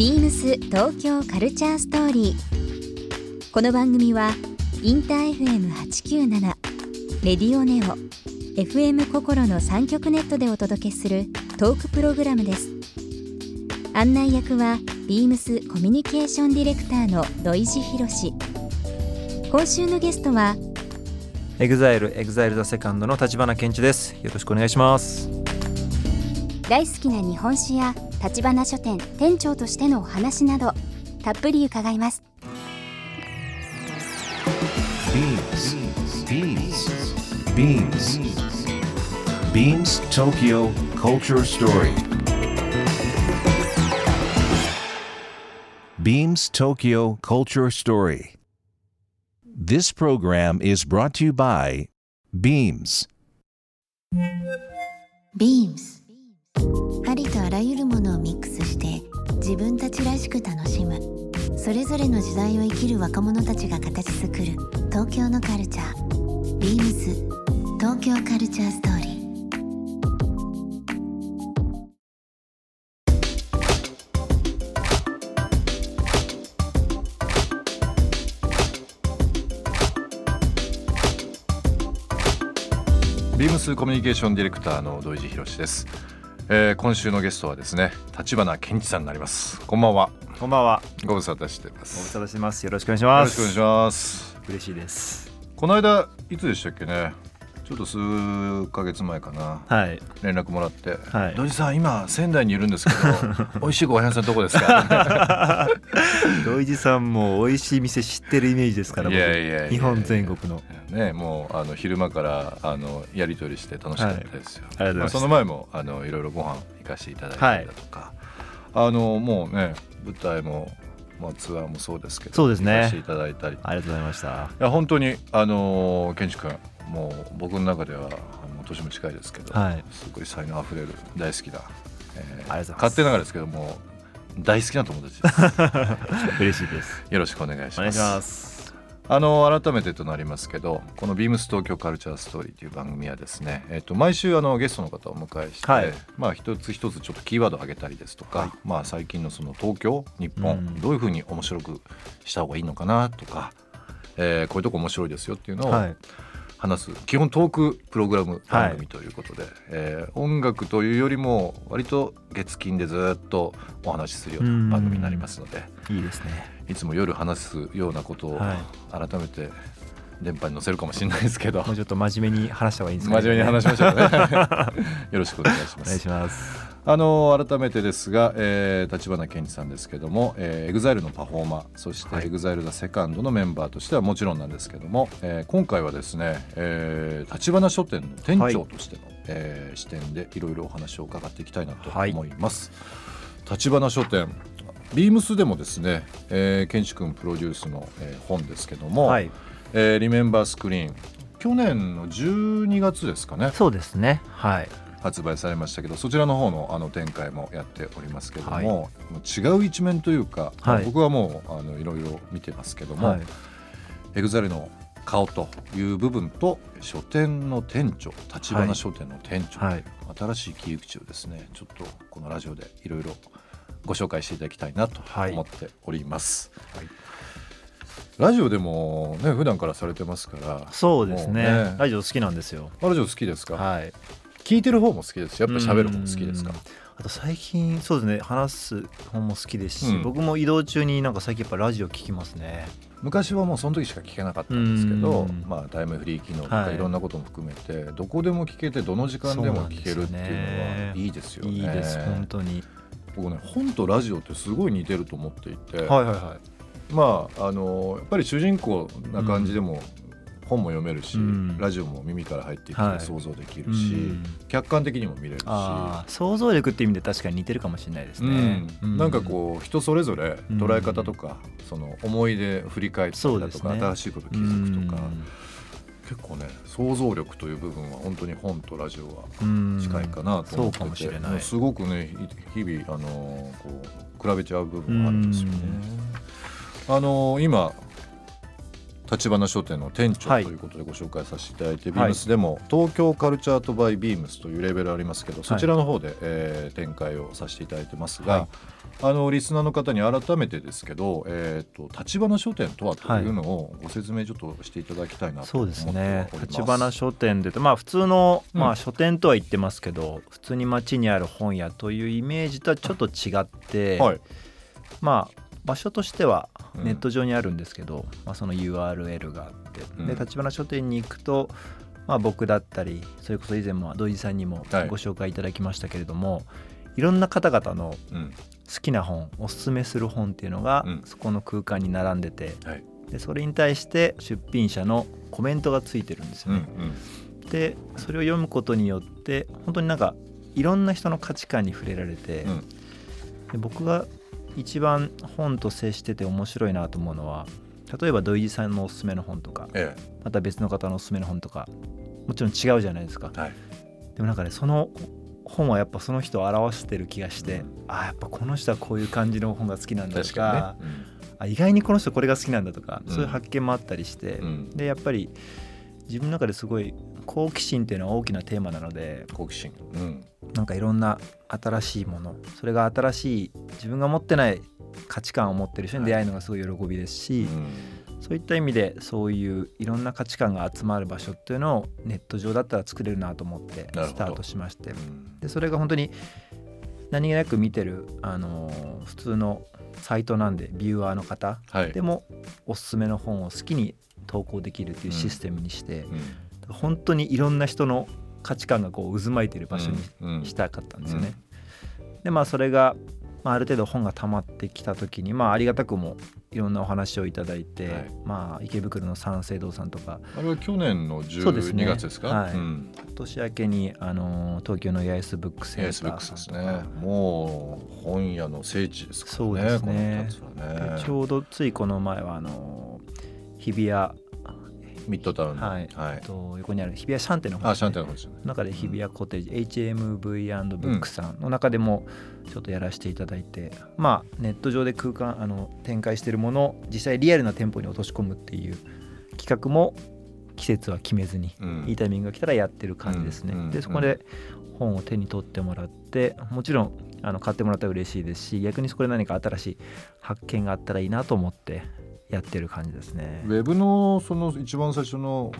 ビームス東京カルチャーストーリー。この番組はインター FM897 レディオネオ FM 心の3局ネットでお届けするトークプログラムです。案内役はビームスコミュニケーションディレクターの土井地博。今週のゲストはエグザイルエグザイルザセカンドの立花健一ですよろしくお願いします大好きな日本酒や立花書店店長としてのお話などたっぷり伺います Beams. Beams. Beams Tokyo Culture Story. Beams Tokyo Culture Story. This program is brought to you by Beams. Beams ありとあらゆるものをミックスして自分たちらしく楽しむ。それぞれの時代を生きる若者たちが形作る。東京のカルチャー。Beams 東京カルチャーストーリー。ビームスコミュニケーションディレクターの土井地博です、えー今週のゲストはですね立花健一さんになります。こんばんは。こんばんは。ご無沙汰してまご無す沙汰してます。よろしくお願いしよます。ろしくお願いします。嬉しいです。この間いつでしたっけね？ちょっと数ヶ月前かな。はい。連絡もらって「はい土井さん今仙台にいるんですけど 美味しいご飯屋さんどこですか? 土井地さんも美味しい店知ってるイメージです」から日本全国の。ねもうあの昼間からあのやり取りして楽しかったですよ、はい。ますあその前もあのいろいろご飯行かせていただいたりだとか、あのもうね舞台も、まあ、ツアーもそうですけどそうですね。いただいたり。いありがとうございました。や本当にあの健二君もう僕の中ではあの年も近いですけど、はい。すごい才能あふれる大好きな、えーありがとうございます。勝手ながらですけども大好きな友達です。嬉しいです。よろしくお願いします。お願いします。あの改めてとなりますけどこの「ビームス東京カルチャーストーリー」という番組はですね、えっと毎週あのゲストの方をお迎えして、はい。まあ、一つ一つちょっとキーワードを挙げたりですとか、はい。まあ、最近のその東京日本、うん。どういうふうに面白くした方がいいのかなとか、えーこういうとこ面白いですよっていうのをはい話す、基本トークプログラム番組ということで、えー音楽というよりも割と月金でずっとお話しするような番組になりますので。いいですね。いつも夜話すようなことをは改めて電波に載せるかもしれないですけど、もうちょっと真面目に話した方がいいんですか真面目に話しましょうね。よろしくお願いします。お願いしますあの改めてですが、えー、立花健二さんですけども、えー、EXILE のパフォーマーそしてはい。EXILE ザセカンドのメンバーとしてはもちろんなんですけども、えー今回はですね、えー、立花書店の店長としての、えー視点でいろいろお話を伺っていきたいなとはい。思います。たちばな書店ビームスでもですね、えー、ケンチ君プロデュースの、えー本ですけども、はい。えーリメンバースクリーン去年の12月ですかね。そうですね。はい発売されましたけどそちらの方のあの展開もやっておりますけども、はい。もう違う一面というか、はい。僕はもうあのいろいろ見てますけども、はい。 EXILE の顔という部分と書店の店長立花書店の店長、はい。新しい切り口をですねちょっとこのラジオでいろいろご紹介していただきたいなとはい。思っております。はい。ラジオでもね普段からされてますからそうですね。ね。ラジオ好きなんですよ。ラジオ好きですか、はい聞いてる方も好きですしやっぱ喋る方も好きですかうんあと最近そうですね話す本も好きですし、うん。僕も移動中になんか最近やっぱラジオ聞きますね。昔はもうその時しか聞けなかったんですけど、うん。まあ、タイムフリー機能とかはい。いろんなことも含めて、どこでも聞けてどの時間でも聞けるっていうのはいいですよね。いいです本当に。僕ね本とラジオってすごい似てると思っていて、はいはいはい。まああのやっぱり主人公な感じでも本も読めるし、うん。ラジオも耳から入ってきてはい。想像できうるし、ん。客観的にも見れるし。想像力って意味で確かに似てるかもしれないですね、うん、なんかこう人それぞれ捉え方とか、その思い出振り返ったりだとか、ね。新しいこと気づくとか、結構ね想像力という部分は本当に本とラジオはうん。近いかなと思ってて、そうかもしれない。もうすごくね日々あのこう比べちゃう部分があるんですよね。あの今立花書店の店長とはい。いうことでご紹介させていただいて、はいビームスでも東京カルチャートバイビームスというレベルありますけど、そちらの方で、えー展開をさせていただいてますが、はい。あのリスナーの方に改めてですけど、えー、と立花書店とはというのをご説明ちょっとしていただきたいなとそう思っておりですね。立花書店でまあ普通の、うん。まあ、書店とは言ってますけど普通に街にある本屋というイメージとはちょっと違って、はい、まあ場所としてはうん。ネット上にあるんですけど、まあ、その URL があって、うん。で立花書店に行くと、まあ、僕だったりそれこそ以前も土井さんにもはい。ご紹介いただきましたけれども、い、ろんな方々のうん。好きな本おすすめする本っていうのが、うん。そこの空間に並んでてはい。でそれに対して出品者のコメントがついてるんですようんね。でそれを読むことによって本当になんかいろんな人の価値観に触れられて、うん。で僕が一番本と接してて面白いなと思うのは例えば土井さんのおすすめの本とかえまた別の方のおすすめの本とかもちろん違うじゃないですか。えはい。でもなんかねその本はやっぱその人を表してる気がして、うん。あやっぱこの人はこういう感じの本が好きなんだと確かかにね、あ意外にこの人これが好きなんだとか、うん。そういう発見もあったりして、うん。でやっぱり自分の中ですごい好奇心っていうのは大きなテーマなので好奇心、うんなんかいろんな新しいものそれが新しい自分が持ってない価値観を持ってる人に出会えるのがすごい喜びですし、そういった意味でそういういろんな価値観が集まる場所っていうのをネット上だったら作れるなと思ってスタートしまして。うん。でそれが本当に何気なく見てる、あのー普通のサイトなんでビューワーの方はい。でもおすすめの本を好きに投稿できるっていうシステムにして、うん。本当にいろんな人の価値観がこう渦巻いてる場所にうんしたかったんですよね。でまあそれが、まあ、ある程度本が溜まってきた時にまあありがたくもいろんなお話をいただいて、はい。まあ池袋の三省堂さんとか。あれは去年のそうですね。12月ですか？はい。うん。年明けに、あのー東京の八重洲ブックセンターエースブックスですね。もう本屋の聖地ですからねそうですね。この2つはね。でちょうどついこの前はあのー日比谷、ミッドタウンの。はい。えっと横にある日比谷シャンテの方あシャンテンの方ですよね。中で日比谷コテージ、HMV& ブックさんの中でもちょっとやらせていただいて、まあネット上で空間あの展開しているものを実際リアルな店舗に落とし込むっていう企画も季節は決めずに、うん。いいタイミングが来たらやってる感じですね。でそこで本を手に取ってもらってもちろんあの買ってもらったら嬉しいですし逆にそこで何か新しい発見があったらいいなと思ってやってる感じですね。ウ。ェブのその一番最初の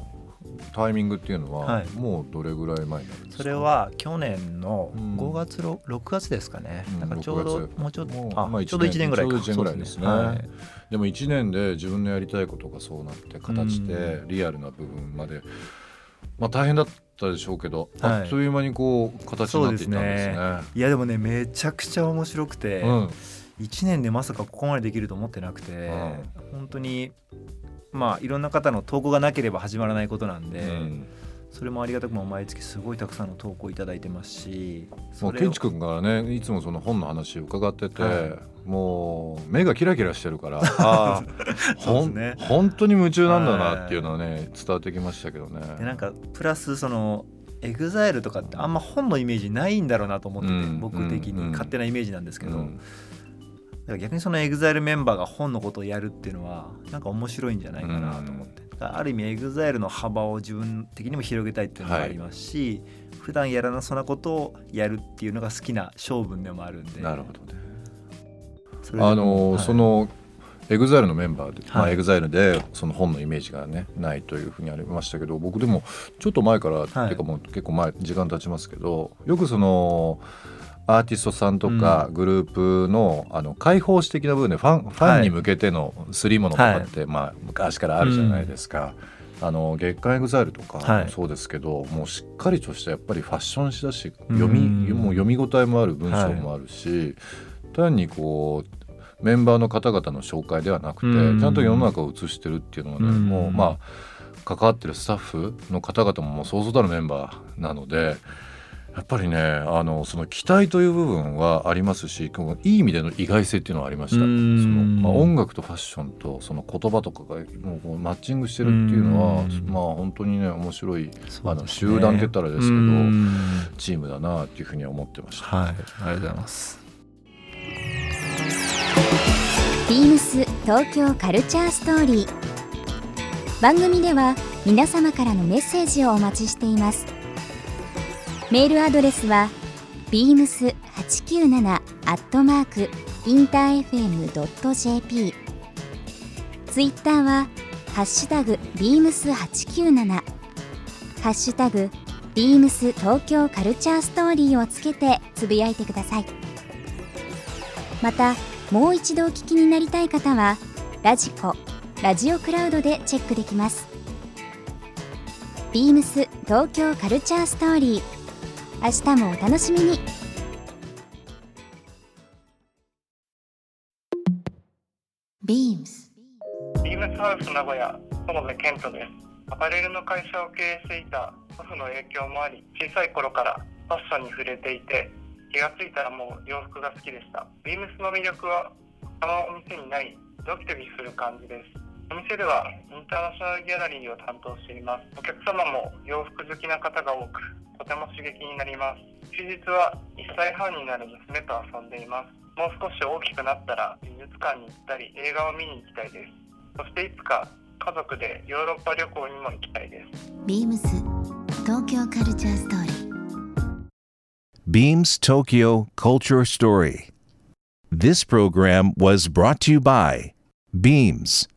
タイミングっていうのは、はい。もうどれぐらい前になるんですか？それは去年のうん。5月、6, 6月ですかね。うんだからちょうど6月。もうちょっとあ、まあちょうど1年ぐらいか。ちょうど一年ぐらいですね。でも1年で自分のやりたいことがそうなって形でうリアルな部分まで、まあ大変だったでしょうけど、はい。あっという間にこう形になっていったんですね。いやでもねめちゃくちゃ面白くて、うん1年でまさかここまでできると思ってなくて、うん。本当にまあいろんな方の投稿がなければ始まらないことなんで、うん。それもありがたくも毎月すごいたくさんの投稿いただいてますしもそうケンチ君がねいつもその本の話を伺ってて、はもう目がキラキラしてるから あね。本当に夢中なんだなっていうのはね伝わってきましたけどね。でなんかプラスその EXILE とかってあんま本のイメージないんだろうなと思ってて、うん。僕的うんに勝手なイメージなんですけど、うん。だから逆にその EXILE メンバーが本のことをやるっていうのはなんか面白いんじゃないかなと思って、ある意味 EXILE の幅を自分的にも広げたいっていうのがありますし、普段やらなそうなことをやるっていうのが好きな性分でもあるんで。なるほどね。あの、はい。その EXILE のメンバーで、まあ、はい。 EXILE でその本のイメージがねないというふうにありましたけど僕でもちょっと前から、ってい。うかもう結構前時間経ちますけどよくそのアーティストさんとかグループの,、あの会報誌的な部分でファンファンに向けてのすり物とかって、まあ、昔からあるじゃないですか。あの月刊 EXILE とかそうですけど、もうしっかりとしたやっぱりファッション誌だしうん。読みもう読み応えもある文章もあるし、単にこうメンバーの方々の紹介ではなくて、うん。ちゃんと世の中を映してるっていうのはね、うん。もうまあ関わってるスタッフの方々ももうそうそうたるメンバーなのでやっぱりねあのその期待という部分はありますしこのいい意味での意外性っていうのはありました。そうん。のまあ、音楽とファッションとその言葉とかがもうこうマッチングしてるっていうのはうん。まあ本当にね面白いあの集団って言ったらですけどうん。チームだなっていうふうには思ってました。はいありがとうございます。ビームス東京カルチャーストーリー。番組では皆様からのメッセージをお待ちしていますメールアドレスは beams897 アットマークインター FM.jp ツイッターはハッシュタグ beams897 ハッシュタグ beams 東京カルチャーストーリーをつけてつぶやいてください。またもう一度お聞きになりたい方はラジコラジオクラウドでチェックできます。ビームス東京カルチャーストーリー。明日もお楽しみに。ビームス。ビームスハウス名古屋園部健人です。アパレルの会社を経営していた祖父の影響もあり小さい頃からファッションに触れていて気がついたらもう洋服が好きでした。ビームスの魅力は他のお店にないドキドキする感じですお店ではインターナショナルギャラリーを担当しています。お客様も洋服好きな方が多くとても刺激になります。休日は1歳半になる娘と遊んでいます。もう少し大きくなったら美術館に行ったり映画を見に行きたいです。そしていつか家族でヨーロッパ旅行にも行きたいです。ビームス東京カルチャーストーリー Beams Tokyo Culture Story. This program was brought to you by Beams.